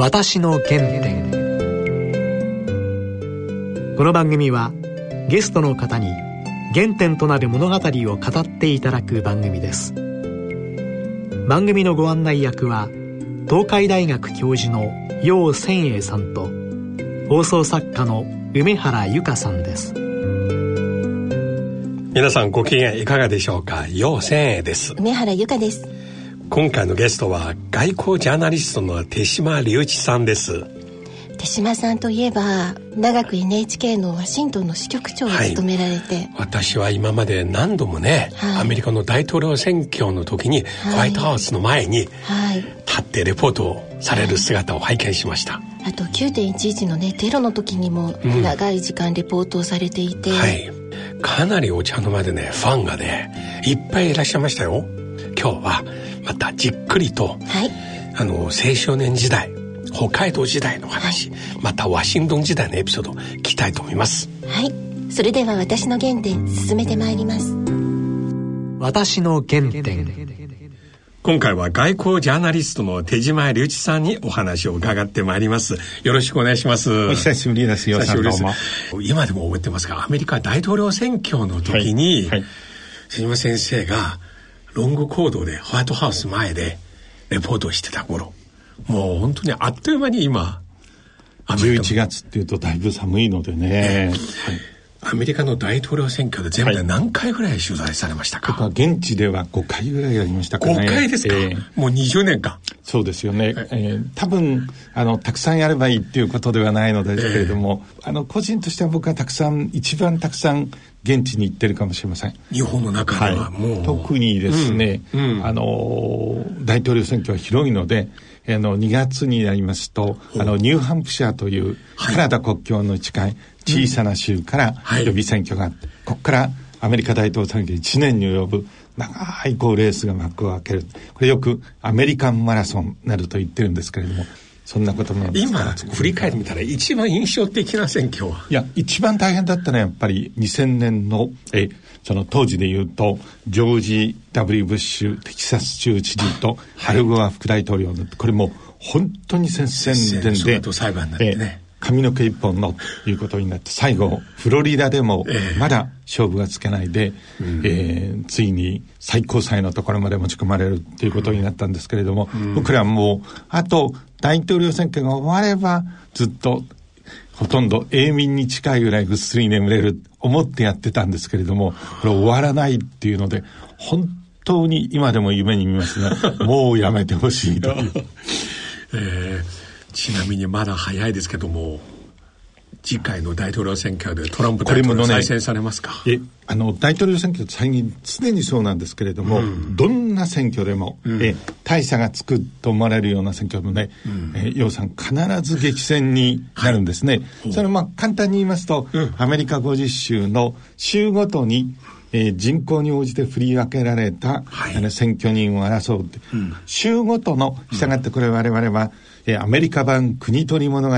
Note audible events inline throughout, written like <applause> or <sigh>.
私の原点。この番組はゲストの方に原点となる物語を語っていただく番組です。番組のご案内役は東海大学教授の楊千栄さんと放送作家の梅原由香さんです。皆さんご機嫌いかがでしょうか？楊千栄です。梅原由香です今回のゲストは外交ジャーナリストの手島隆一さんです。手島さんといえば長く NHK のワシントンの支局長を務められて、はい、私は今まで何度もね、はい、アメリカの大統領選挙の時に、ホワイトハウスの前に立ってレポートをされる姿を拝見しました、あと9.11のねテロの時にも長い時間レポートをされていて、うん、はい。かなりお茶の間でねファンがねいっぱいいらっしゃいましたよ。今日はまたじっくりと、はい、あの青少年時代北海道時代の話、はい、またワシントン時代のエピソード聞きたいと思います。はい。それでは私の原点進めてまいります。私の原点。今回は外交ジャーナリストの手島隆一さんにお話を伺ってまいります。よろしくお願いします。お久しぶりです。よ、さんどうも。今でも覚えてますが、アメリカ大統領選挙の時に、はい。はい、手島先生がロングコードでホワイトハウス前でレポートをしてた頃、もう本当にあっという間に今、11月っていうとだいぶ寒いのでね。はいアメリカの大統領選挙で全部で何回ぐらい取材されましたか、はい、現地では5回ぐらいやりましたかね。5回ですか、えー、もう20年か。そうですよね。えー、多分、あの、たくさんやればいいっていうことではないのですけれども、えー、あの、個人としては僕はたくさん、一番たくさん現地に行ってるかもしれません。日本の中ではもう。はい、特にですね、うんうん、あの、大統領選挙は広いので、あの2月になりますとあのニューハンプシャーというカナダ国境の近い小さな州から予備選挙があって、ここからアメリカ大統領選挙1年に及ぶ長いこうレースが幕を開ける。これよくアメリカンマラソンなどと言ってるんですけれどもそんなことも今振り返ってみたら一番印象的な選挙は？いや一番大変だったのはやっぱり2000年のえその当時で言うとジョージ・ W・ ブッシュテキサス州知事とハルゴア副大統領のこれも本当に接戦で裁判になってね、髪の毛一本のということになって最後フロリダでもまだ勝負がつけないで、えー、えー、ついに最高裁のところまで持ち込まれるということになったんですけれども、うん、僕らもうあと大統領選挙が終わればずっとほとんど永眠に近いぐらいぐっすり眠れる思ってやってたんですけれどもこれ終わらないっていうので本当に今でも夢に見ますが <laughs> もうやめてほしいという。<laughs> えーちなみにまだ早いですけども次回の大統領選挙でトランプ大統領再選されますか、ね、えあの大統領選挙最近常にそうなんですけれども、うん、どんな選挙でも、うん、え大差がつくと思われるような選挙でもね、うん、え楊さん必ず激戦になるんですね、はい、それまあ簡単に言いますと、うん、アメリカ50州の州ごとにえー、人口に応じて振り分けられた、はい、あの選挙人を争うって、うん、州ごとの、従ってこれ我々は、えー、アメリカ版国取り物語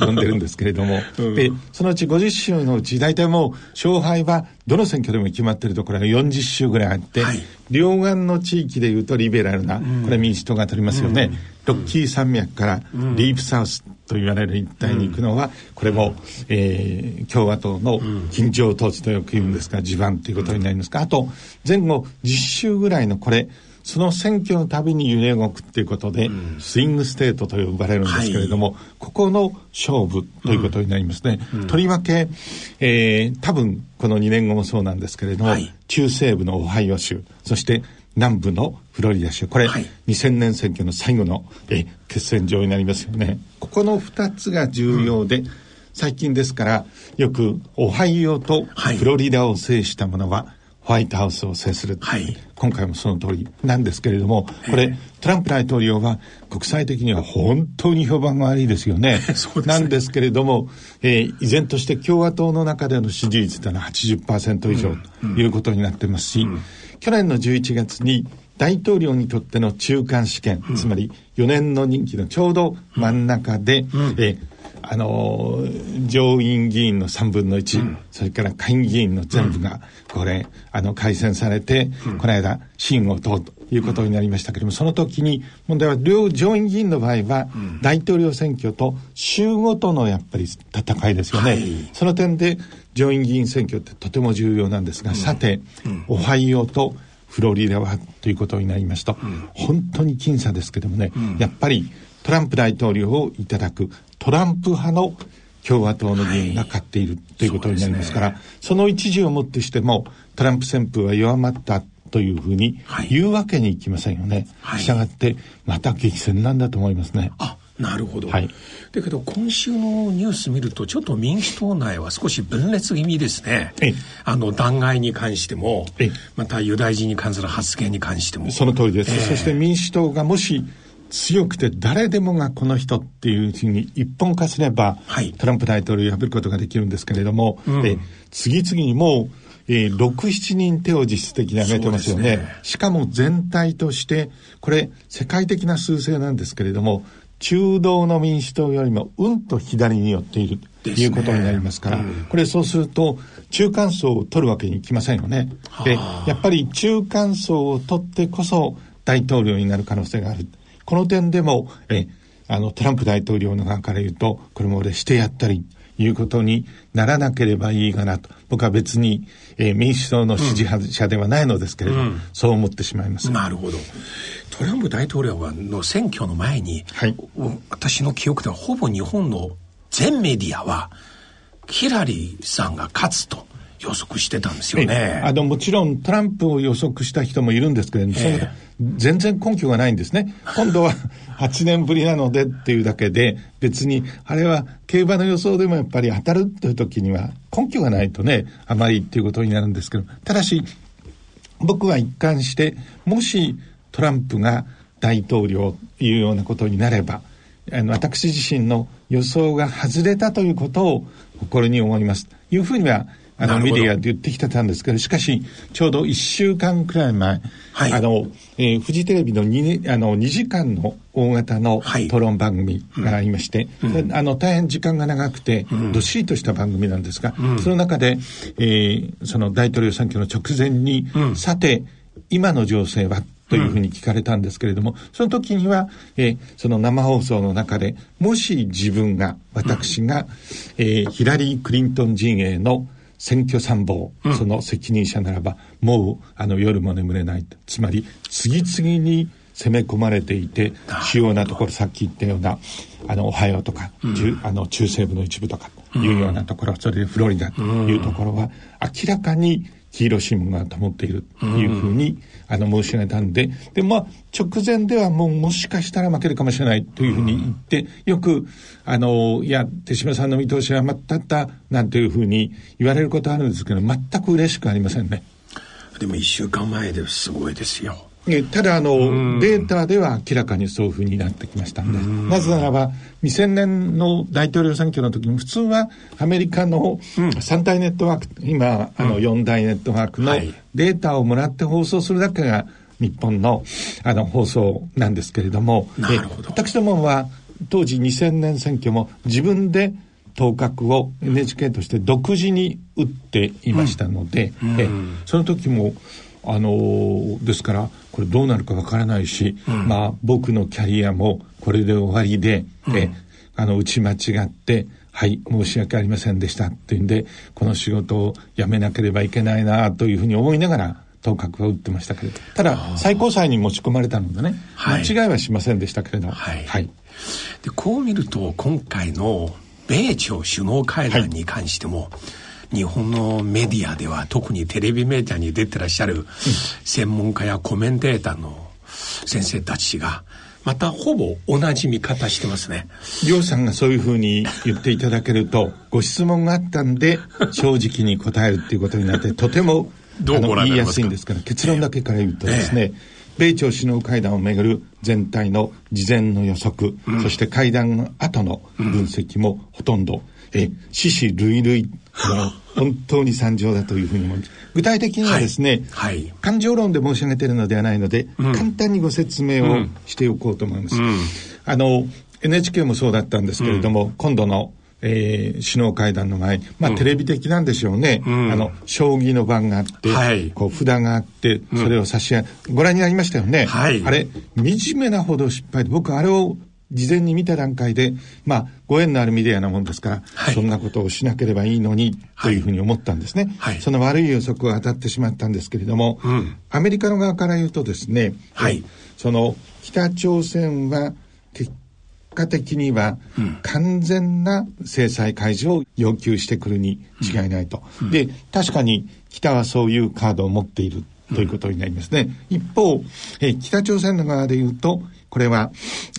呼んでるんですけれども、<laughs> うん、でそのうち50州のうち大体もう勝敗はどの選挙でも決まってるところが40州ぐらいあって、はい、両岸の地域でいうとリベラルな、これ民主党が取りますよね、ロッキー山脈からディープサウスと言われる一帯に行くのは、これも、えー、共和党の金城湯池とよく言うんですが地盤ということになりますがあと前後10州ぐらいのこれその選挙のたびに揺れ動くっていうことで、うん、スイングステートと呼ばれるんですけれども、はい、ここの勝負ということになりますね。うん、とりわけ、えー、多分この2年後もそうなんですけれども、はい、中西部のオハイオ州、そして南部のフロリダ州、これ、はい、2000年選挙の最後のえ決戦場になりますよね。ここの2つが重要で、うん、最近ですから、よくオハイオとフロリダを制した者は、ホワイトハウスを制する、はい、今回もその通りなんですけれどもこれトランプ大統領は国際的には本当に評判が悪いですよね。<laughs> ね、なんですけれども、えー、依然として共和党の中での支持率というのは80%以上ということになってますし、うん。うん、去年の11月に大統領にとっての中間試験、うん、つまり4年の任期のちょうど真ん中で、うん、えーあの上院議員の3分の1、うん、それから下院議員の全部が、これ、あの改選されて、この間審を問うということになりましたけれども、その時に問題は両上院議員の場合は、大統領選挙と州ごとのやっぱり戦いですよね、はい、その点で上院議員選挙ってとても重要なんですが、さて、オハイオとフロリダはということになりますと、本当に僅差ですけどもね、やっぱりトランプ大統領をいただくトランプ派の共和党の議員が勝っている、ということになりますから、その一時をもってしても、トランプ旋風は弱まったというふうに言うわけにいきませんよね。はい、したがって、また激戦なんだと思いますね。あなるほど。はい。だけど、今週のニュース見ると、ちょっと民主党内は少し分裂気味ですね。あの、弾劾に関しても、またユダヤ人に関する発言に関しても。その通りです。そして民主党がもし、強くて誰でもがこの人っていうふうに一本化すれば、はい、トランプ大統領を破ることができるんですけれども、うん、え次々にもう、えー、6、7人手を実質的に挙げてますよね。ねしかも全体として、これ世界的な数勢なんですけれども、中道の民主党よりもうんと左に寄っているということになりますから、うん、これそうすると中間層を取るわけにいきませんよね。で、やっぱり中間層を取ってこそ大統領になる可能性がある。この点でも、え、あの、トランプ大統領の側から言うと、これも俺してやったり、いうことにならなければいいかなと。僕は別に、えー、民主党の支持者ではないのですけれど、うん、そう思ってしまいます。なるほど。トランプ大統領の選挙の前に、はい、私の記憶ではほぼ日本の全メディアは、ヒラリーさんが勝つと。予測してたんですよね。あの、もちろんトランプを予測した人もいるんですけれども、全然根拠がないんですね。今度は <laughs> 8年ぶりなのでっていうだけで、別に、あれは競馬の予想でもやっぱり当たるという時には根拠がないとね、あまりっていうことになるんですけど、ただし、僕は一貫して、もしトランプが大統領というようなことになれば、あの私自身の予想が外れたということを誇りに思います。というふうにはあのメディアで言ってきてたんですけどしかしちょうど1週間くらい前、はい、あの、えー、フジテレビの 2, あの2時間の大型の討論番組がありまして、はいうん、あの大変時間が長くて、うん、どっしりとした番組なんですが、うん、その中で、えー、その大統領選挙の直前に、さて今の情勢はというふうに聞かれたんですけれども、その時には、えー、その生放送の中で、もし自分が、私が、えー、ヒラリー・クリントン陣営の選挙参謀、うん、その責任者ならば、もう、あの、夜も眠れない。つまり、次々に攻め込まれていて、主要なところ、さっき言ったような、あの、オハイオとか、うん、あの、中西部の一部とか、いうようなところ、それでフロリダというところは、明らかに、黄色信号が灯っているというふうに、あの、申し上げたんで、で、まあ、直前ではもうもしかしたら負けるかもしれないというふうに言って、よく、あの、いや、手島さんの見通しはまったった、なんていうふうに言われることあるんですけど、全く嬉しくありませんね。でも一週間前ですごいですよ。ただあの、データでは明らかにそういうふうになってきましたんで、なぜならば、2000年の大統領選挙の時に、普通はアメリカの3大ネットワーク、今、あの4大ネットワークのデータをもらって放送するだけが日本のあの放送なんですけれども、私どもは当時2000年選挙も自分で当確を NHK として独自に打っていましたので、えその時もあのー、ですから、これどうなるかわからないし、うん、まあ、僕のキャリアもこれで終わりで、うん、え、あの、打ち間違って、はい、申し訳ありませんでしたっていうんで、この仕事を辞めなければいけないなというふうに思いながら、当確は打ってましたけれど、ただ、最高裁に持ち込まれたのでね、はい、間違いはしませんでしたけれど、はい。はい、で、こう見ると、今回の米朝首脳会談に関しても、はい日本のメディアでは特にテレビメディアに出てらっしゃる専門家やコメンテーターの先生たちがまたほぼ同じ見方してますね。りょうさんがそういうふうに言っていただけると、ご質問があったんで、正直に答えるっていうことになって、とてもどう言いやすいんですから、結論だけから言うとですね、ええ。米朝首脳会談をめぐる全体の事前の予測、うん、そして会談の後の分析もほとんどえ死死類類の本当に惨状だというふうに思います。具体的にはですね、はい、はい、感情論で申し上げているのではないので、うん、簡単にご説明をしておこうと思います。うん、あの NHK もそうだったんですけれども、今度のえー、首脳会談の前まあ、うん、テレビ的なんでしょうね、うん、あの将棋の番があって、はい、こう札があってそれを差し上げ、うん、ご覧になりましたよね、はい、あれ惨めなほど失敗で僕あれを事前に見た段階で、まあ、ご縁のあるメディアなもんですから、はい、そんなことをしなければいいのに、というふうに思ったんですね。はい、その悪い予測が当たってしまったんですけれども、うん、アメリカの側から言うとですね、はい、その、北朝鮮は、結果的には、完全な制裁解除を要求してくるに違いないと。うん、で、確かに、北はそういうカードを持っているということになりますね。一方、え北朝鮮の側で言うと、これは、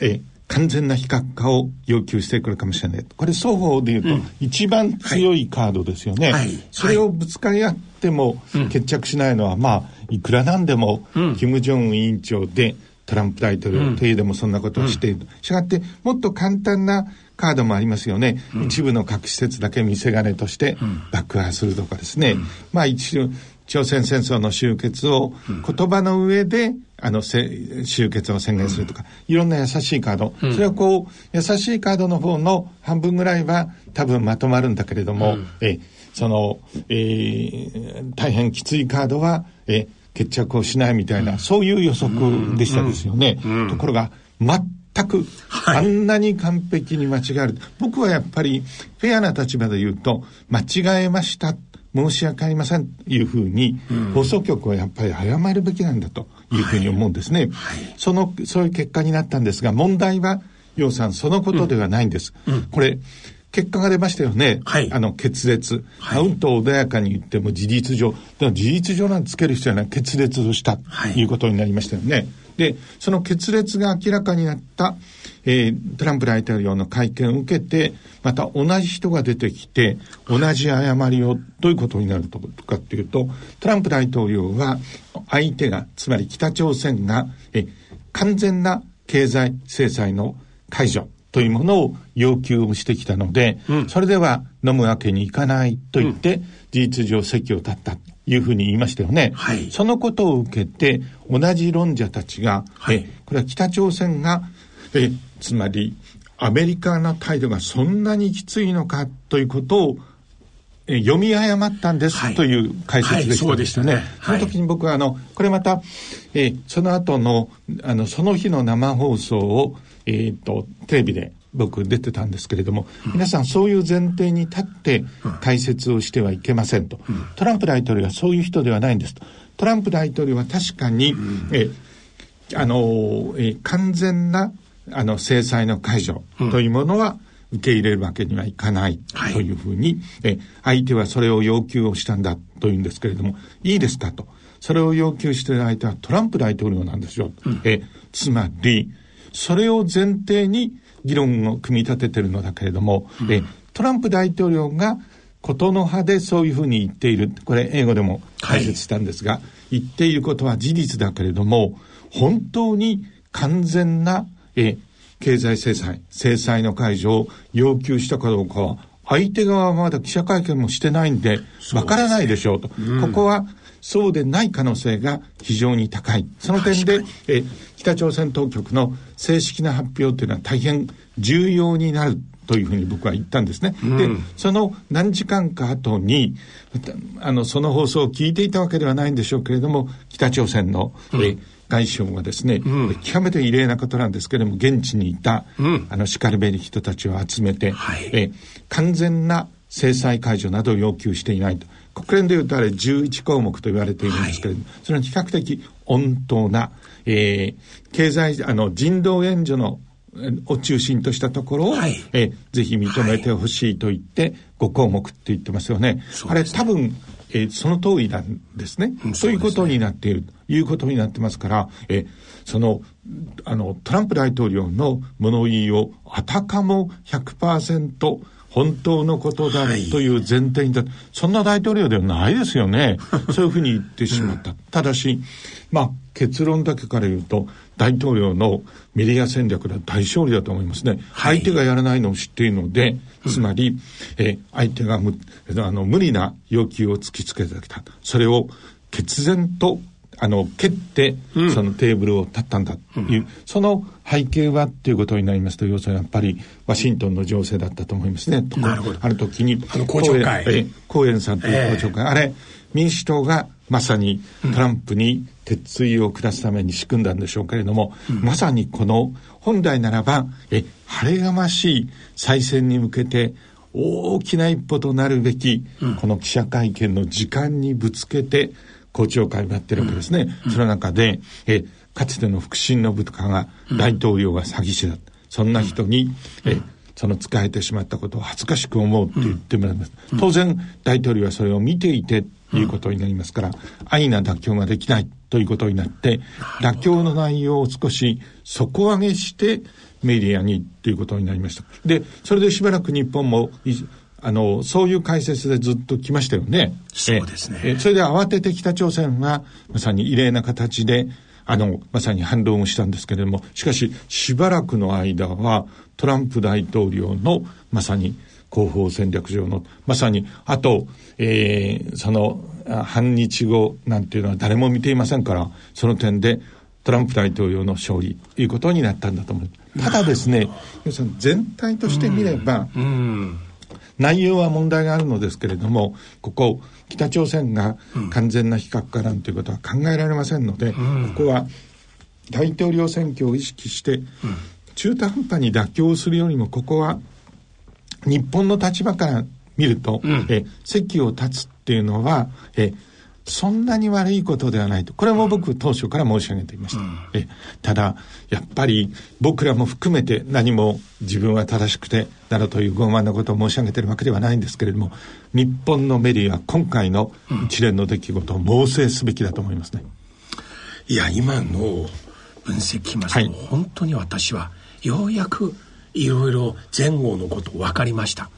え完全な非核化を要求してくるかもしれない。これ双方で言うと、うん、一番強いカードですよね。はい、それをぶつかり合っても決着しないのは、まあ、いくらなんでも、金正恩委員長で、トランプ大統領といえどもそんなことをしている。したがって、もっと簡単なカードもありますよね。一部の核施設だけ見せ金として爆破するとかですね。まあ一応、朝鮮戦争の終結を言葉の上で、あの、終結を宣言するとか、いろんな優しいカード。それはこう、優しいカードの方の半分ぐらいは多分まとまるんだけれども、え、その、えー、大変きついカードは、え、決着をしないみたいな、そういう予測でしたですよね。ところが、全く、あんなに完璧に間違える。僕はやっぱり、フェアな立場で言うと、間違えました。申し訳ありませんというふうに、放送局はやっぱり謝るべきなんだというふうに思うんですね。はいはい、その、そういう結果になったんですが、問題は、楊さん、そのことではないんです。うん、これ、結果が出ましたよね。はい、あの、決裂。はい、うんと穏やかに言っても事実上、事実上なんてつける必要はない。決裂をしたということになりましたよね。で、その決裂が明らかになった、えー、トランプ大統領の会見を受けて、また同じ人が出てきて、同じ誤りをどういうことになるとかっていうと、トランプ大統領は、相手が、つまり北朝鮮が、え完全な経済制裁の解除というものを要求をしてきたので、うん、それでは飲むわけにいかないと言って、うん、事実上席を立ったというふうに言いましたよね。はい、そのことを受けて、同じ論者たちが、はい、えこれは北朝鮮が、えつまりアメリカの態度がそんなにきついのかということをえ読み誤ったんです、はい、という解説でした、ね。はい、そうでしたね。その時に僕はあのこれまた、えー、その後のあのその日の生放送をえっ、ー、とテレビで僕出てたんですけれども、うん、皆さんそういう前提に立って解説をしてはいけませんと、うん、トランプ大統領はそういう人ではないんですと。トランプ大統領は確かに、うん、えあの、え完全なあの制裁の解除というものは受け入れるわけにはいかないというふうに、はい、え相手はそれを要求をしたんだというんですけれどもいいですかと。それを要求している相手はトランプ大統領なんですよ、うん、えつまりそれを前提に議論を組み立ててるのだけれども、うん、えトランプ大統領がことの葉でそういうふうに言っている。これ英語でも解説したんですが、はい、言っていることは事実だけれども本当に完全なえ経済制裁、制裁の解除を要求したかどうかは、相手側はまだ記者会見もしてないんで、わからないでしょうと。うん、ここは、そうでない可能性が非常に高い。その点で、え北朝鮮当局の正式な発表というのは大変重要になるというふうに僕は言ったんですね。うん、で、その何時間か後に、あの、その放送を聞いていたわけではないんでしょうけれども、北朝鮮の、うん、え外相がですね、うん、極めて異例なことなんですけれども、現地にいた、うん、あの、しかるべき人たちを集めて、はい、え完全な制裁解除などを要求していないと。国連でいうとあれ11項目と言われているんですけれども、はい、それは比較的温当な、えー、経済、あの、人道援助のを中心としたところを、はい、えぜひ認めてほしいと言って、はい、5項目って言ってますよね。ね。あれ多分えー、その通りなんですね。うん、そういうことになっているということになってますから、えー、その、あの、トランプ大統領の物言いをあたかも100%本当のことだという前提にだ、はい、そんな大統領ではないですよね。<laughs> そういうふうに言ってしまった。うん、ただし、まあ、結論だけから言うと、大統領のメディア戦略では大勝利だと思いますね。はい、相手がやらないのを知っているので、つまり、え相手がむあの無理な要求を突きつけてきた。それを決然とあの蹴って、そのテーブルを立ったんだという、その背景はっていうことになりますと要するにやっぱりワシントンの情勢だったと思いますね。なるほど。ある時にあの公聴会。えコーエンさんという公聴会、えー、あれ民主党がまさにトランプに鉄槌を下すために仕組んだんでしょうけれども、うん、まさにこの本来ならばえ晴れがましい再選に向けて大きな一歩となるべき、うん、この記者会見の時間にぶつけて公聴会をやってるわけですね。うん、その中で、え、かつての腹心の部下が、大統領が詐欺師だ。そんな人に、え、その使えてしまったことを恥ずかしく思うって言ってもらいます。当然、大統領はそれを見ていて、いうことになりますから、安易な妥協ができないということになって、妥協の内容を少し底上げしてメディアにということになりました。で、それでしばらく日本もあの、そういう解説でずっと来ましたよね。そうですね。えそれで慌てて北朝鮮は、まさに異例な形で、あの、まさに反論をしたんですけれども、しかし、しばらくの間は、トランプ大統領の、まさに、広報戦略上の、まさに、あと、えー、その、半日後なんていうのは誰も見ていませんから、その点で、トランプ大統領の勝利ということになったんだと思う。ただですね、要するに全体として見れば、うんうん。内容は問題があるのですけれども、ここ、北朝鮮が完全な非核化なんていうことは考えられませんので、うん、ここは大統領選挙を意識して、中途半端に妥協するよりも、ここは日本の立場から見ると、うん、え席を立つっていうのは、えそんなに悪いことではないと。これも僕当初から申し上げていました。うん、えただ、やっぱり僕らも含めて何も自分は正しくて、などという傲慢なことを申し上げているわけではないんですけれども、日本のメディアは今回の一連の出来事を猛省すべきだと思いますね。いや、今の分析ますと、はい、本当に私はようやくいろいろ前後のこと分かりました。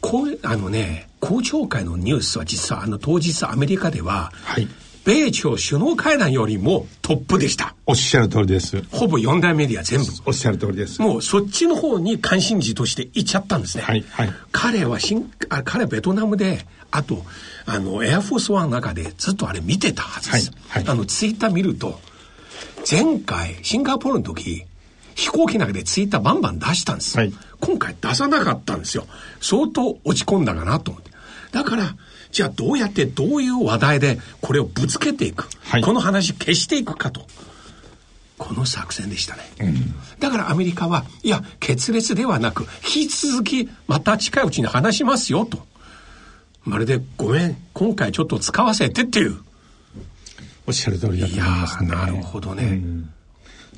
こうあのね公聴会のニュースは実はあの当日アメリカでは、はい、米朝首脳会談よりもトップでした。おっしゃる通りです。ほぼ四大メディア全部。おっしゃる通りです。もうそっちの方に関心事として行っちゃったんですね、はいはい、彼は新あ彼ベトナムであとあのエアフォースワンの中でずっとあれ見てたはずです、はいはい、あのツイッター見ると前回シンガポールの時飛行機の中でツイッターバンバン出したんです、はい、今回出さなかったんですよ。相当落ち込んだかなと思って。だからじゃあどうやってどういう話題でこれをぶつけていく、はい、この話消していくかと。この作戦でしたね、うん、だからアメリカはいや決裂ではなく引き続きまた近いうちに話しますよと。まるでごめん今回ちょっと使わせてっていう。おっしゃる通りだと思いますね。なるほどね、うん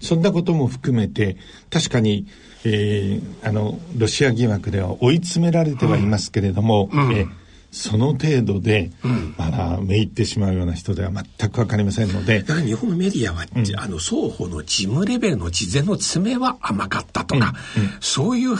そんなことも含めて、確かに、えー、あの、ロシア疑惑では追い詰められてはいますけれども、うん、えその程度で、うん、まだめいってしまうような人では全くわかりませんので。だから日本のメディアは、うん、あの、双方の事務レベルの事前の詰めは甘かったとか、うん、そういう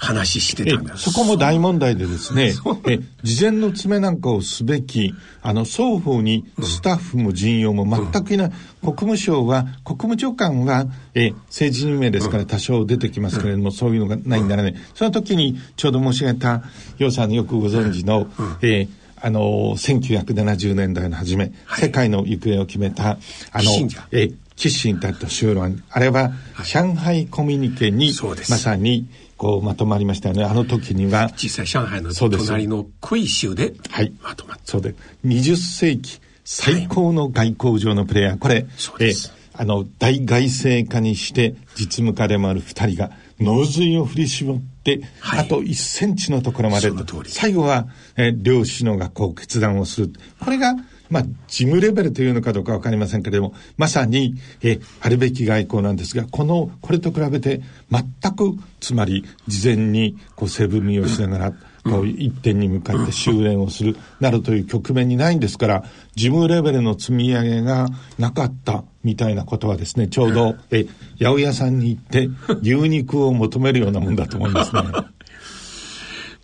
話してたんだそこも大問題でですね、え事前の詰めなんかをすべき、あの、双方にスタッフも人用も全くいない。国務省は、国務長官は、え政治任命ですから多少出てきますけれども、そういうのがないんならね、その時にちょうど申し上げた、楊さんよくご存知の、えーあの、1970年代の初め、はい、世界の行方を決めた、あの、え、キッシンタット修論、あれは、上海コミュニケに、まさに、こうまとまりましたよね。あの時には。実際上海の隣の杭州でまとまった。そうで。20世紀最高の外交上のプレイヤー。これ、えあの、大外政家にして実務家でもある二人が、脳髄を振り絞って、はい、あと1センチのところまで最後は、え両首脳がこう決断をする。これが、まあ、事務レベルというのかどうかわかりませんけれども、まさに、え、あるべき外交なんですが、この、これと比べて、全く、つまり、事前に、こう、背踏みをしながら、こう、一点に向かって修練をする、などという局面にないんですから、事務レベルの積み上げがなかった、みたいなことはですね、ちょうど、え、八百屋さんに行って、牛肉を求めるようなもんだと思いますね。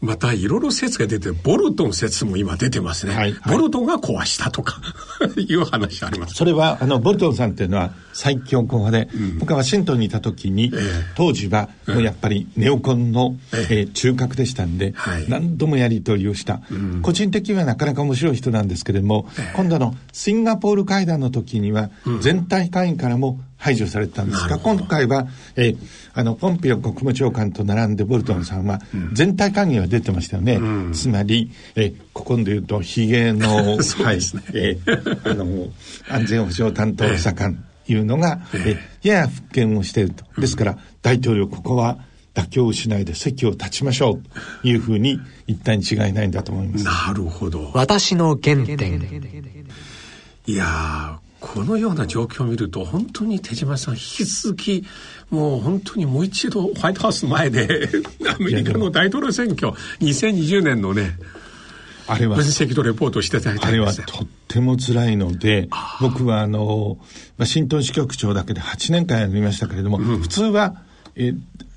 またいろいろ説が出て、ボルトン説も今出てますね。はい、ボルトンが壊したとか <laughs> いう話あります。それは、あの、ボルトンさんっていうのは最強硬派で、うん、僕はワシントンにいた時に、えー、当時はもうやっぱりネオコンの、えー、えー、中核でしたんで、はい、何度もやり取りをした、うん、個人的にはなかなか面白い人なんですけれども、えー、今度のシンガポール会談の時には、全体会員からも排除されたんですが、今回は、えー、あの、ポンピオ国務長官と並んでボルトンさんは、全体会議は出てましたよね。うん、つまり、えー、ここで言うと、ヒゲの、<laughs> はい、えー、あの、安全保障担当者官いうのが、えー、やや復権をしていると。ですから、大統領、ここは、妥協しないで席を立ちましょうというふうに言ったに違いないんだと思います。なるほど。私の原点。いやこのような状況を見ると、本当に手島さん、引き続き、もう本当にもう一度、ホワイトハウスの前で、<laughs> アメリカの大統領選挙、2020年のね、あれは。分析とレポートしていただいてあれはとっても辛いので、僕はあの、ワシントン支局長だけで8年間やりましたけれども、うん、普通は、え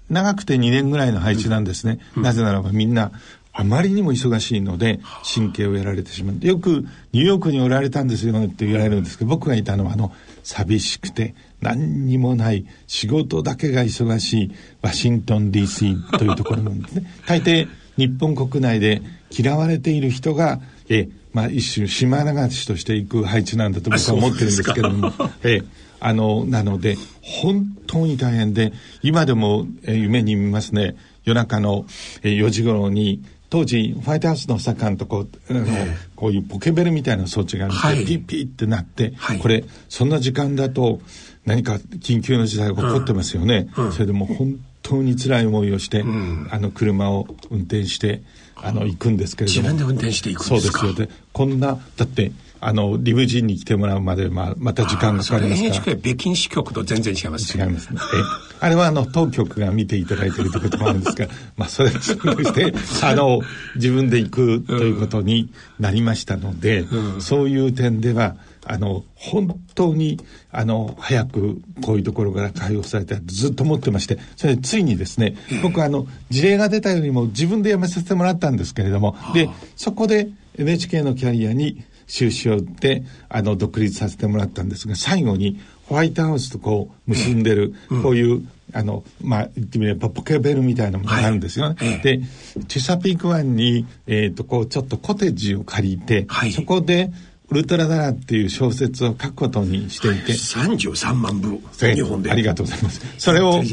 長くて2年ぐらいの配置なんですね。うん、なぜならばみんなあまりにも忙しいので神経をやられてしまう。よくニューヨークにおられたんですよねって言われるんですけど僕がいたのはあの寂しくて何にもない仕事だけが忙しいワシントン DC というところなんですね。<laughs> 大抵日本国内で嫌われている人がえまあ一種島流しとしていく配置なんだと僕は思ってるんですけれどもえあのなので本当に大変で今でも、え夢に見ますね。夜中の、え4時頃に当時ホワイトハウスの左官とこう,、えー、こういうポケベルみたいな装置があるんで、はい、ピッピッってなって、はい、これそんな時間だと何か緊急の事態が起こってますよね、うん。うん、それでも本当に辛い思いをして、うん、あの車を運転してあの行くんですけれども。自分で運転していくんですか？そうですよ。でこんなだってあの、リムジンに来てもらうまで、まあ、また時間がかかりますから。NHK 北京支局と全然違います、ね、違いますね。え、あれはあの、当局が見ていただいているということもあるんですが、<laughs> まあ、それとして、あの、自分で行くということになりましたので、うん、そういう点では、あの、本当に、あの、早くこういうところから解放されてずっと思ってまして、それでついにですね、僕はあの、事例が出たよりも自分で辞めさせてもらったんですけれども、で、そこで NHK のキャリアに収支をってあの独立させてもらったんですが最後にホワイトハウスとこう結んでる、こういう、あの、まあ、言ってみればポケベルみたいなものがあるんですよね。はい、で、チェサピーク湾に、えっ、ー、と、こう、ちょっとコテージを借りて、はい、そこで、ウルトラダラっていう小説を書くことにしていて。33万部、日本で。ありがとうございます。それを、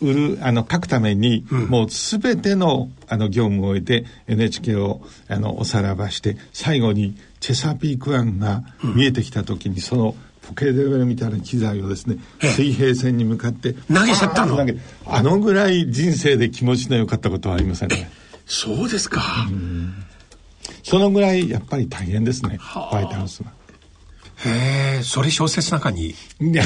売る、あの、書くために、うん、もうすべての、あの、業務を終えて、NHK を、あの、おさらばして、最後に、チェサピーク湾が見えてきた時に、うん、その、ポケレベルみたいな機材をですね、水平線に向かって投げちゃったの？あのぐらい人生で気持ちの良かったことはありませんね。そうですか。そのぐらいやっぱり大変ですね、ホワイトハウスは。へえ、それ小説の中に？いや、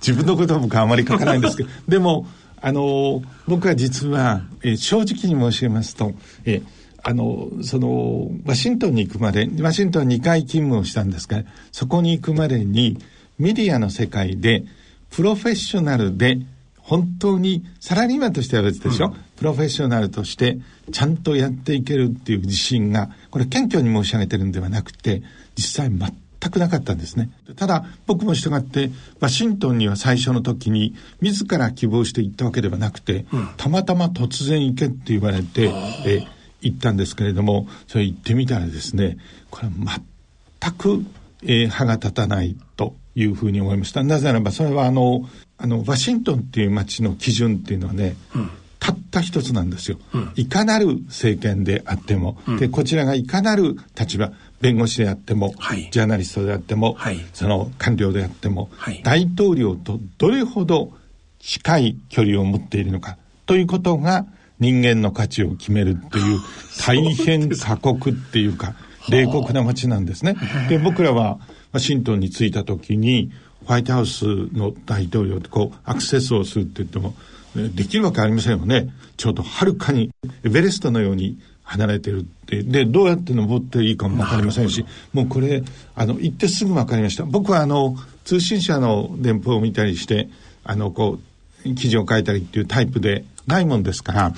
自分のことは僕はあまり書かないんですけど、<laughs> でも、あの、僕は実は、えー、正直に申し上げますと、えー、あの、その、ワシントンに行くまで、ワシントン2回勤務をしたんですが、そこに行くまでに、メディアの世界で、プロフェッショナルで、本当に、サラリーマンとしては別でしょ、うん、プロフェッショナルとして、ちゃんとやっていけるっていう自信が、これ謙虚に申し上げてるんではなくて、実際全全くなかったんですね。ただ、僕も従って、ワシントンには最初の時に、自ら希望して行ったわけではなくて、うん、たまたま突然行けって言われて、え行ったんですけれども、それ行ってみたらですね、これ全く、えー、歯が立たないというふうに思いました。なぜならば、それはあの、あの、ワシントンっていう街の基準っていうのはね、うん。たった一つなんですよ、うん、いかなる政権であっても、うん、でこちらがいかなる立場弁護士であっても、はい、ジャーナリストであっても、はい、その官僚であっても、はい、大統領とどれほど近い距離を持っているのかということが人間の価値を決めるという大変過酷っていうか冷酷な街なんですね。で僕らはワシントンに着いた時にホワイトハウスの大統領とこうアクセスをするって言ってもできるわけありませんよね。ちょうどはるかにエベレストのように離れてるって。で、どうやって登っていいかもわかりませんし、もうこれ、あの、行ってすぐわかりました。僕はあの、通信社の電報を見たりして、あの、こう、記事を書いたりっていうタイプでないもんですから、うん、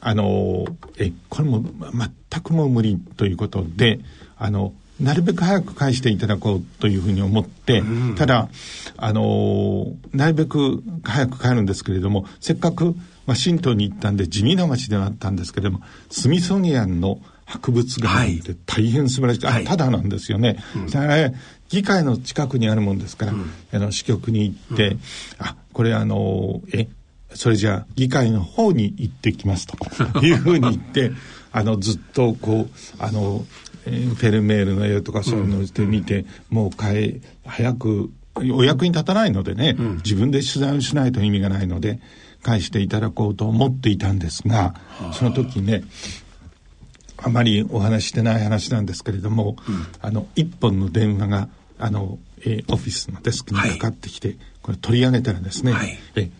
あのえこれも全くもう無理ということであのなるべく早く返していただこうというふうに思って、うん、ただ、あのなるべく早く帰るんですけれども、せっかくワシントンに行ったんで地味な街ではあったんですけれども、スミソニアンの博物館って大変素晴らしい、はい、あただなんですよね、うん、だから議会の近くにあるもんですから、うん、あの支局に行って、うん、あこれあのえそれじゃあ議会の方に行ってきますと。<laughs> いうふうに言ってあのずっとこうあの、えー、フェルメールの絵とかそういうのをしてみて、もう帰早くお役に立たないのでね、自分で取材をしないと意味がないので返していただこうと思っていたんですが、その時ねあまりお話してない話なんですけれども、うん、あの一本の電話があの、えー、オフィスのデスクにかかってきて、はい、これ取り上げたらですね、はい、え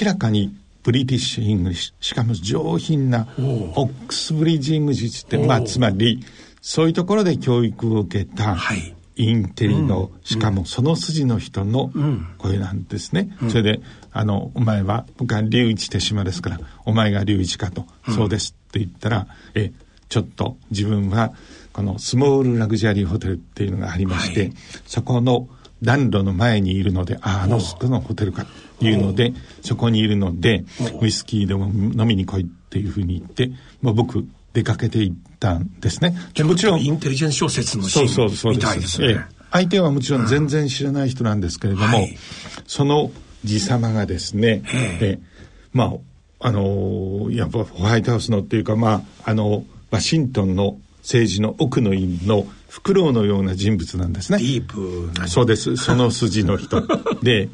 明らかに British English しかも上品な Oxbridge English って、まあ、つまりそういうところで教育を受けた、はい。インテリの、うん、しかもその筋の人の声なんですね。うん、それで、あの、お前は、僕は龍一手島ですから、お前が龍一かと、うん、そうですって言ったら、え、ちょっと自分はこのスモールラグジュアリーホテルっていうのがありまして、はい、そこの暖炉の前にいるのでああのそこのホテルかというのでそこにいるのでウイスキーでも飲みに来いっていうふうに言って、まあ、僕出かけていったんですね。でもちろんインテリジェンス小説のシーンみたいですね。え相手はもちろん全然知らない人なんですけれども、うんはい、その爺様がですね、えまああのー、やっぱホワイトハウスのっていうかまああのワシントンの政治の奥の院のフクロウのような人物なんですね。ディープそうです。その筋の人。<laughs> で、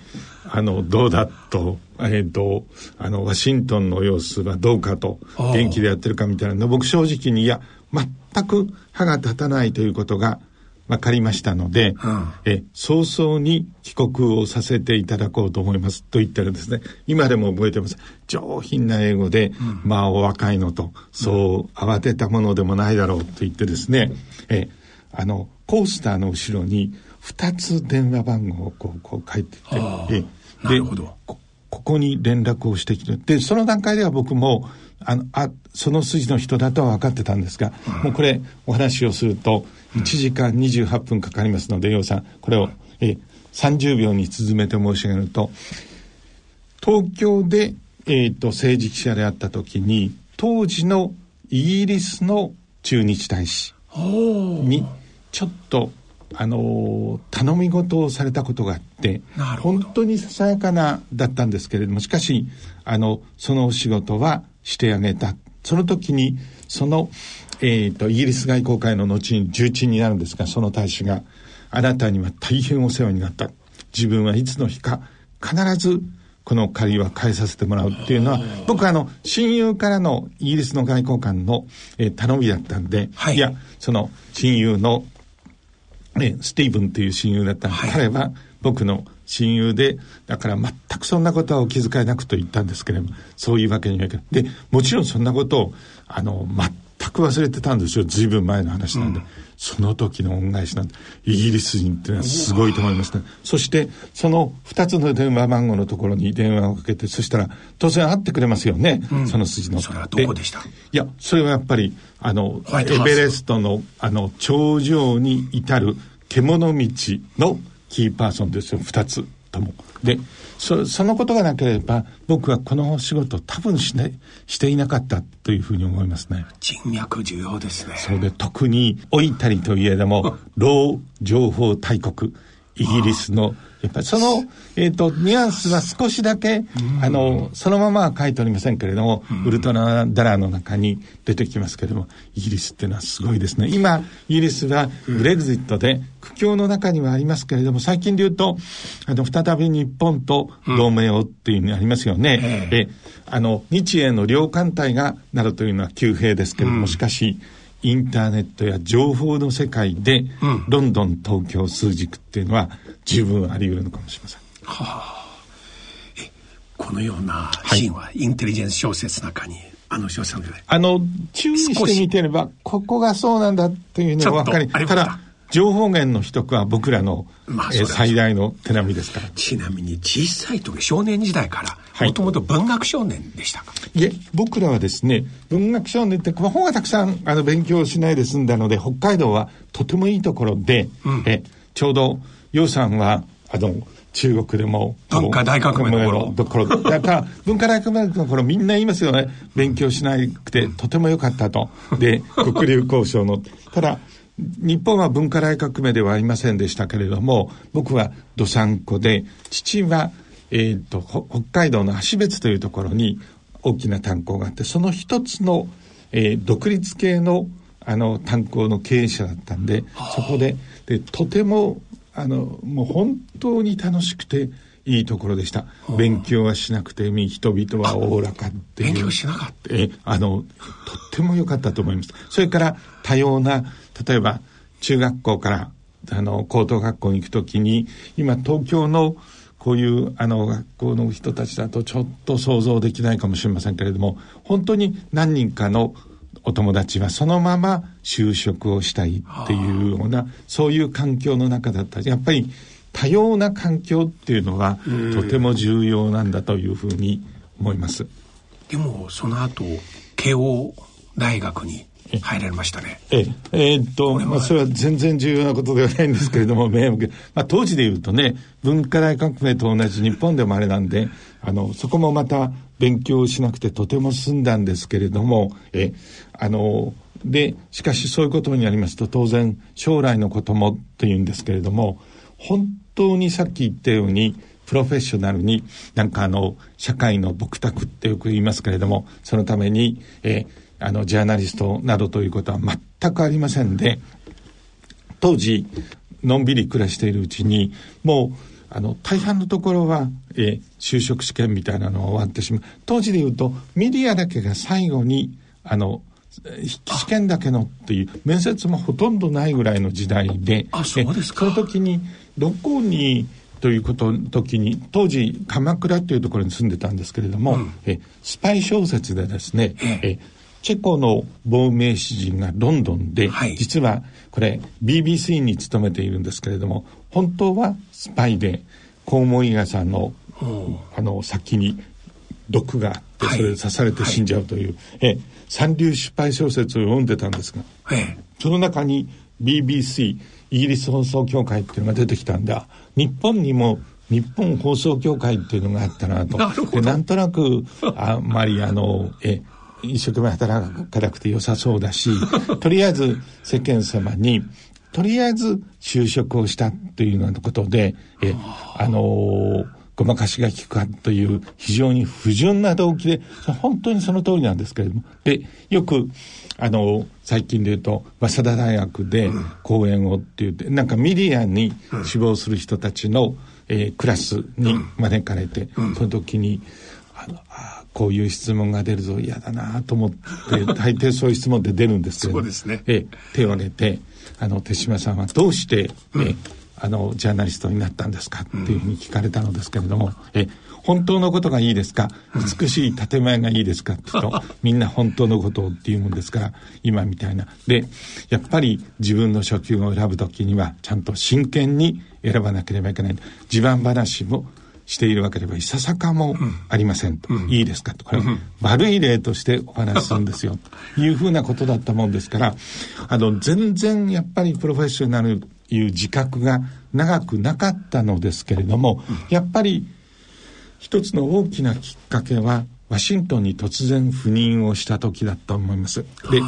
あの、どうだと、えっ、ー、と、あの、ワシントンの様子はどうかと、元気でやってるかみたいなの、僕正直に、いや、全く歯が立たないということが、分かりましたので、うん、え早々に帰国をさせていただこうと思います。と言ったらですね今でも覚えてます。上品な英語で、うん、まあお若いのとそう慌てたものでもないだろうと言ってですね、えあのコースターの後ろに2つ電話番号をこうこう書いてて、えでこここに連絡をしてきてでその段階では僕もあのあその筋の人だとは分かってたんですが、うん、もうこれお話をすると1時間28分かかりますので、洋さん、これを、え30秒に続めて申し上げると、東京で、えーと、政治記者であった時に、当時のイギリスの駐日大使に、ちょっと、あの頼み事をされたことがあって本当にささやかなだったんですけれどもしかしあのそのお仕事はしてあげた。その時にそのえーと、イギリス外交会の後に重鎮になるんですがその大使があなたには大変お世話になった。自分はいつの日か必ずこの借りは返させてもらうっていうのは僕はあの親友からのイギリスの外交官の、えー、頼みだったんで、はい、いやその親友の、ね、スティーブンという親友だったんで、はい、彼は僕の親友でだから全くそんなことはお気遣いなくと言ったんですけれどもそういうわけにはいかない。でもちろんそんなことをあの全く忘れてたんですよ随分前の話なんで、うん、その時の恩返しなんてイギリス人っていうのはすごいと思いました。そしてその2つの電話番号のところに電話をかけてそしたら当然会ってくれますよね、うん、その筋の。それはどこでした？いやそれはやっぱりあのエベレストのあの頂上に至る獣道のキーパーソンですよ2つとも。でそそのことがなければ僕はこの仕事多分し,、ね、していなかったというふうに思いますね。人脈重要ですね。そうで特に老いたりといえども老情報大国イギリスのやっぱりその、えっ、ー、と、ニュアンスは少しだけ、あの、そのままは書いておりませんけれども、ウルトラダラーの中に出てきますけれども、イギリスっていうのはすごいですね。今、イギリスはブレグジットで苦境の中にはありますけれども、最近で言うと、あの、再び日本と同盟をっていうのにありますよね。え、あの、日英の両艦隊がなるというのは急兵ですけれども、しかし、インターネットや情報の世界で、ロンドン、東京、数軸っていうのは十分あり得るのかもしれません。はあ、えこのようなシーンは、インテリジェンス小説の中にあの小説のあの注意してみてればここがそうなんだっていうのは分かりただ情報源の秘匿は僕らの、まあ、えー、最大の手並みですからちなみに小さい時少年時代からもともと文学少年でしたか？いえ、僕らはですね、文学少年って本がたくさんあの勉強しないで済んだので、北海道はとてもいいところで、うん、えちょうど、楊さんは、あの、中国でも。文化大革命の頃。ところ。だから、文化大革命の頃みんな言いますよね。勉強しなくてとても良かったと。で、国立交渉の。ただ、日本は文化大革命ではありませんでしたけれども、僕はどさんこで、父は、えっ、ー、と、北海道の芦別というところに大きな炭鉱があって、その一つの、えー、独立系のあの炭鉱の経営者だったんで、そこで、で、とても、あの、もう本当に楽しくて、いいところでした。勉強はしなくて人々はおおらかっていう。勉強しなかった。え、あの、とっても良かったと思います。それから多様な例えば中学校からあの高等学校に行くときに今東京のこういうあの学校の人たちだとちょっと想像できないかもしれませんけれども本当に何人かのお友達はそのまま就職をしたいっていうようなそういう環境の中だったやっぱり多様な環境っていうのはとても重要なんだというふうに思います。でもその後慶応大学に入られましたね。ええ。えー、っと、まあ、それは全然重要なことではないんですけれども、<laughs> まあ、当時で言うとね、文化大革命と同じ日本でもあれなんで、あの、そこもまた勉強しなくてとても済んだんですけれども、え、あの、で、しかしそういうことになりますと、当然、将来のこともというんですけれども、本当にさっき言ったように、プロフェッショナルに、なんかあの、社会の僕宅ってよく言いますけれども、そのために、えーあの、ジャーナリストなどということは全くありませんで、当時、のんびり暮らしているうちに、もう、あの、大半のところは、え就職試験みたいなのが終わってしまう。当時で言うと、メディアだけが最後に、あの、試験だけのっていう面接もほとんどないぐらいの時代であそうですか。その時にどこにということ時に当時鎌倉というところに住んでたんですけれども、うん、えスパイ小説でですね、えチェコの亡命詩人がロンドンで、はい、実はこれ BBC に勤めているんですけれども本当はスパイでコウモリガさん。のあの先に毒があってそれで刺されて死んじゃうという、はい、え三流失敗小説を読んでたんですが、はい、その中に BBC イギリス放送協会っていうのが出てきたんだ。日本にも日本放送協会っていうのがあったなと。なでなんとなくあんまりあのえ一生懸命働かなくて良さそうだし、<laughs> とりあえず世間様に、とりあえず就職をしたというようなことで、え、あのー、ごまかしが効くかという非常に不純な動機で、本当にその通りなんですけれども、で、よく、あの、最近で言うと、早稲田大学で講演をって言って、なんかメディアに志望する人たちの、えー、クラスに招かれて、その時に、あの、あこういう質問が出るぞ嫌だなと思って大抵そういう質問って出るんですけどそうですね。え手を挙げてあの手島さんはどうして、うん、えあのジャーナリストになったんですかっていうふうに聞かれたのですけれども、うん、え本当のことがいいですか？美しい建前がいいですかって言うと <laughs> みんな本当のことをっていうもんですから今みたいな。でやっぱり自分の職業を選ぶ時にはちゃんと真剣に選ばなければいけない。自慢話もしているわけではい。ささかもありませんと、うん、いいですかと。これは悪い例としてお話しするんですよ。というふうなことだったもんですからあの全然やっぱりプロフェッショナルいう自覚が長くなかったのですけれども、やっぱり一つの大きなきっかけはワシントンに突然赴任をした時だと思います。で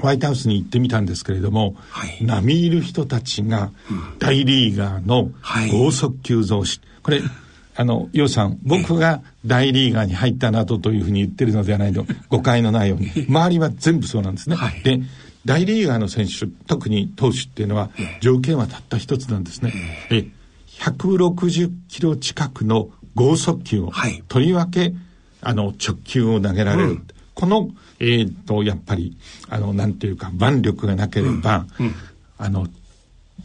ホワイトハウスに行ってみたんですけれども、はい、並みいる人たちが大リーガーの剛速球増資、これ、あの、楊さん、僕が大リーガーに入ったなどというふうに言ってるのではないと、誤解のないように、周りは全部そうなんですね。はい、で、大リーガーの選手、特に投手っていうのは、条件はたった一つなんですね。え、160キロ近くの剛速球を、はい、とりわけ、あの、直球を投げられる。うん、この、えー、っと、やっぱり、あの、なんていうか、腕力がなければ、うん。うん、あの、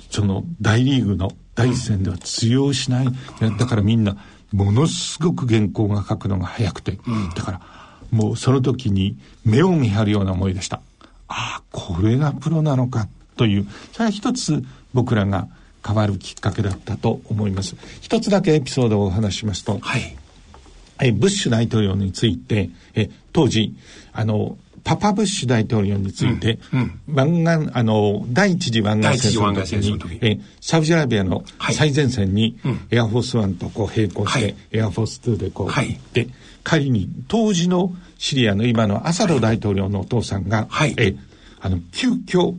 その大リーグの第一線では通用しない。だからみんな、ものすごく原稿が書くのが早くて、だから、もうその時に目を見張るような思いでした。ああ、これがプロなのかという、それは一つ僕らが変わるきっかけだったと思います。一つだけエピソードをお話しますと、はい、えブッシュ大統領について、え当時、あの、パパブッシュ大統領について、湾岸、あの、第一次湾岸戦争の時に、えサウジアラビアの最前線に、はい、エアフォースワンとこう並行して、はい、エアフォース2でこう行って、はい、仮に当時のシリアの今のアサド大統領のお父さんが、はい、えあの、急遽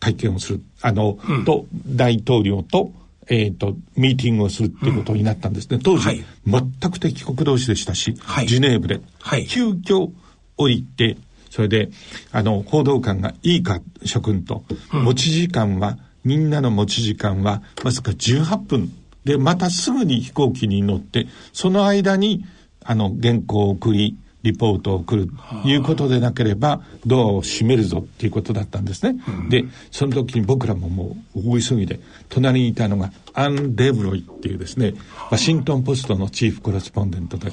会見をする、あの、うん、と、大統領と、えっ、ー、と、ミーティングをするっていうことになったんですね。当時、はい、全く敵国同士でしたし、はい、ジュネーブで、はい、急遽降りて、それで、あの、報道官がいいか諸君と、うん、持ち時間は、みんなの持ち時間は、わずか18分で、またすぐに飛行機に乗って、その間に、あの、原稿を送り、リポートを送るとい。うことでなければ、ドアを閉めるぞっていうことだったんですね。うん、で、その時に僕らももう大急ぎで、隣にいたのがアン・デブロイっていうですね、ワシントン・ポストのチーフコレスポンデントで、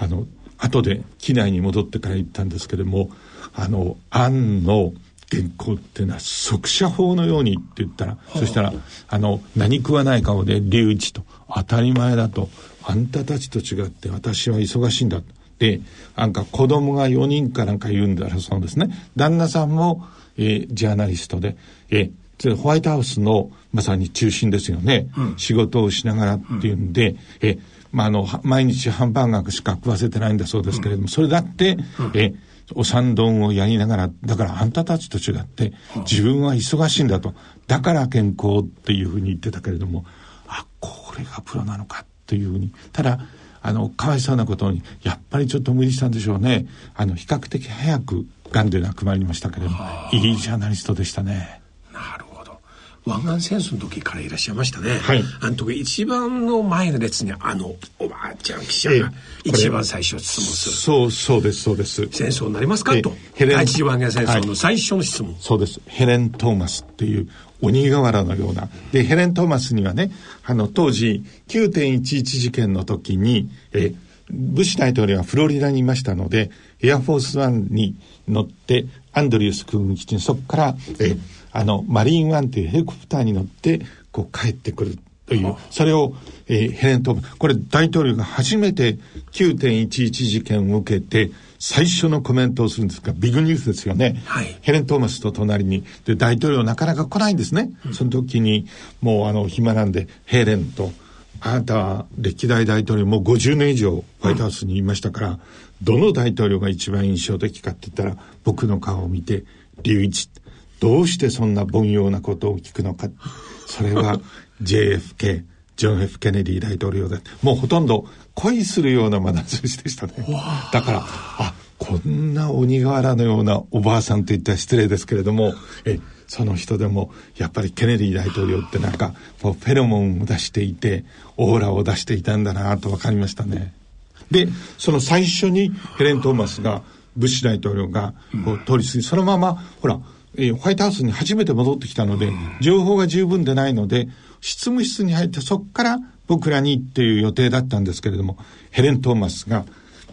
あ。の、後で機内に戻ってから言ったんですけれども、あの、アンの原稿っていうのは速射砲のようにって言ったら、そしたら、あの、何食わない顔で、隆一と、当たり前だと、あんたたちと違って私は忙しいんだ。で、なんか子供が4人かなんか言うんだそうですね。旦那さんも、えー、ジャーナリストで、えー、ホワイトハウスのまさに中心ですよね。うん、仕事をしながらっていうんで、うん、えまあ、あの、毎日ハンバーガーしか食わせてないんだそうですけれども、うん、それだって、えお産丼をやりながら、だからあんたたちと違って、自分は忙しいんだと。だから健康っていうふうに言ってたけれども、あ、これがプロなのかっていうふうに。ただ、あの、かわいそうなことに、やっぱりちょっと無理したんでしょうね。あの、比較的早く癌で亡くなりましたけれども、いいジャーナリストでしたね。湾岸戦争の時からいらっしゃいましたね。はい。あの時一番の前の列にあのおばあちゃん記者が一番最初質問する。そう、そうです、そうです。戦争になりますかと。ヘレン。第一次湾岸戦争の最初の質問、はい、そうです。ヘレン・トーマスっていう鬼瓦のような。で、ヘレン・トーマスにはね、あの、当時、9.11事件の時に、え、ブッシュ大統領はフロリダにいましたので、エアフォースワンに乗って、アンドリュース空軍基地にそこから、え、あの、マリーンワンというヘリコプターに乗って、こう帰ってくるという、それを、えー、ヘレントーマス、これ大統領が初めて9.11事件を受けて、最初のコメントをするんですが、ビッグニュースですよね。はい、ヘレン・トーマスと隣に、で、大統領なかなか来ないんですね。うん、その時に、もうあの、暇なんで、ヘレンと、あなたは歴代大統領もう50年以上ホワイトハウスにいましたから、うん、どの大統領が一番印象的かって言ったら、僕の顔を見て、隆一、どうしてそんな凡庸なことを聞くのか。それは <laughs> JFK、ジョン・ F・ ケネディ大統領で、もうほとんど恋するような眼差しでしたね。だから、あ、こんな鬼瓦のようなおばあさんと言ったら失礼ですけれども、え、その人でも、やっぱりケネディ大統領ってなんか、もうフェロモンを出していて、オーラを出していたんだなと分かりましたね。で、その最初にヘレン・トーマスが、ブッシュ大統領がこう通り過ぎ、そのまま、ほら、えホワイトハウスに初めて戻ってきたので、情報が十分でないので、執務室に入ってそこから僕らにっていう予定だったんですけれども、ヘレン・トーマスが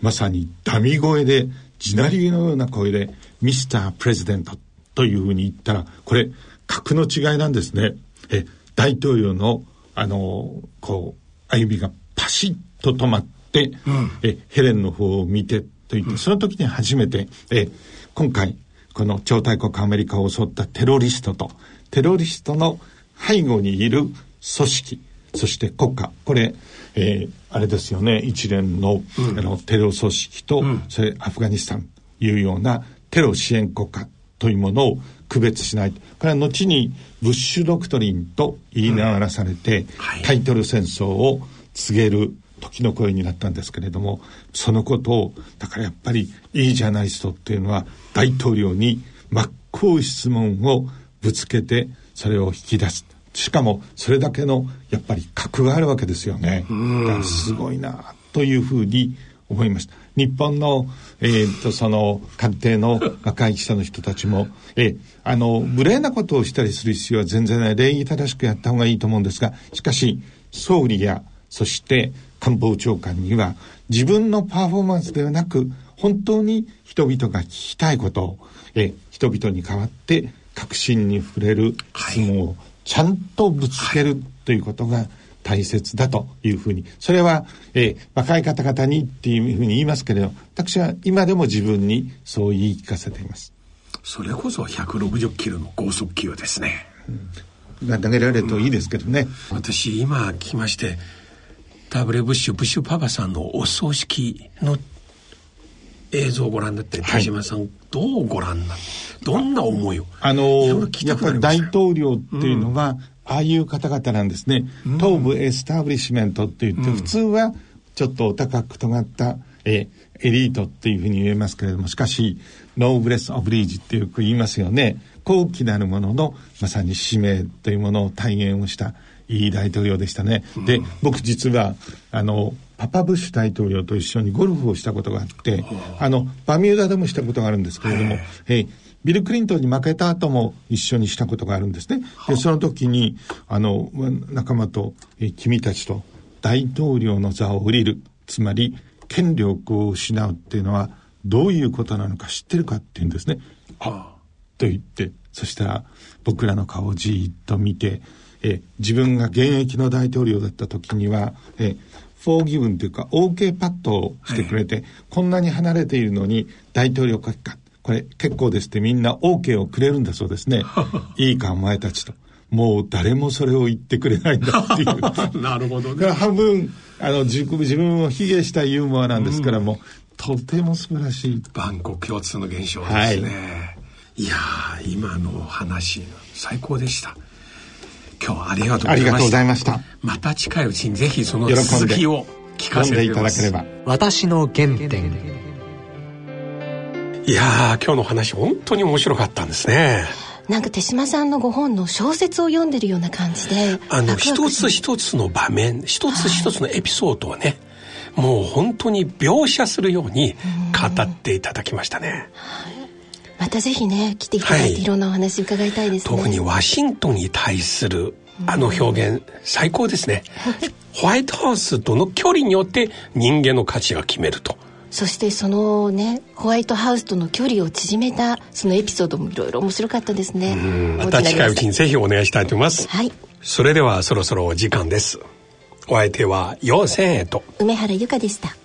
まさにダミ声で、地鳴りのような声で、ミスター・プレジデントというふうに言ったら、これ、格の違いなんですね。え、大統領の、あの、こう、歩みがパシッと止まって、うん、え、ヘレンの方を見てと言って、その時に初めて、え、今回、この超大国アメリカを襲ったテロリストと、テロリストの背後にいる組織、そして国家、これ、えー、あれですよね、一連のうん、あのテロ組織と、うん、それアフガニスタンというようなテロ支援国家というものを区別しない。これは後にブッシュドクトリンと言いながらされて、うん。はい、タイトル戦争を告げる時の声になったんですけれども、そのことを、だからやっぱりいいジャーナリストっていうのは大統領に真っ向質問をぶつけて、それを引き出す。しかもそれだけのやっぱり格があるわけですよね。だからすごいなというふうに思いました。日本の、えー、とその官邸の若い記者の人たちも、えー、あの無礼なことをしたりする必要は全然ない礼儀正しくやった方がいいと思うんですがしかし総理やそして官房長官には自分のパフォーマンスではなく本当に人々が聞きたいことを、えー、人々に代わって確信に触れる質問をちゃんとぶつけるということが大切だというふうに。それは、えー、若い方々にっていうふうに言いますけれど私は今でも自分にそう言い聞かせています。それこそ160キロの高速球ですね、うん、投げられるといいですけどね、うん、私今聞きましてダブルブッシュブッシュパパさんのお葬式の映像をご覧になって田島さん、はい、どうご覧になってどんな思いを？あのやっぱり大統領っていうのは、うん、ああいう方々なんですね、うん、東部エスタブリッシュメントって言って、うん、普通はちょっと高く尖ったえエリートっていうふうに言えますけれどもしかしノーブレス・オブリージってよく言いますよね。高貴なるもののまさに使命というものを体現をしたいい大統領でしたね。で僕実はあのパパブッシュ大統領と一緒にゴルフをしたことがあって、あの、バミューダでもしたことがあるんですけれども、えー、ビル・クリントンに負けた後も一緒にしたことがあるんですね。で、その時に、あの、仲間と、えー、君たちと大統領の座を降りる、つまり、権力を失うっていうのは、どういうことなのか知ってるかっていうんですね。あと言って、そしたら、僕らの顔をじっと見て、え自分が現役の大統領だった時には、えフォーギブンというか OK パッドをしてくれて、はい、こんなに離れているのに大統領閣下これ結構ですってみんな OK をくれるんだそうですね。<laughs> いいかお前たちと。もう誰もそれを言ってくれないんだっていう。<laughs> なるほどね。半分あの自自分を卑下したユーモアなんですからも、うん、とても素晴らしい。万国共通の現象ですね、はい、いや今の話最高でした今日はありがとうございました。ありがとうございました。また近いうちにぜひその続きを聞かせていただければ。私の原点。いや今日の話本当に面白かったんですね。なんか手島さんのご本の小説を読んでるような感じで。あの、一つ一つの場面、一つ一つのエピソードをね、はい、もう本当に描写するように語っていただきましたね。はいまたぜひね来ていただいて、い、ろんなお話伺いたいですね。特にワシントンに対するあの表現、最高ですね。ホワイトハウスとの距離によって人間の価値が決めると。そしてそのねホワイトハウスとの距離を縮めたそのエピソードもいろいろ面白かったですね。また。近いうちにぜひお願いしたいと思います。はい。それではそろそろお時間です。お相手は陽千へと。梅原由香でした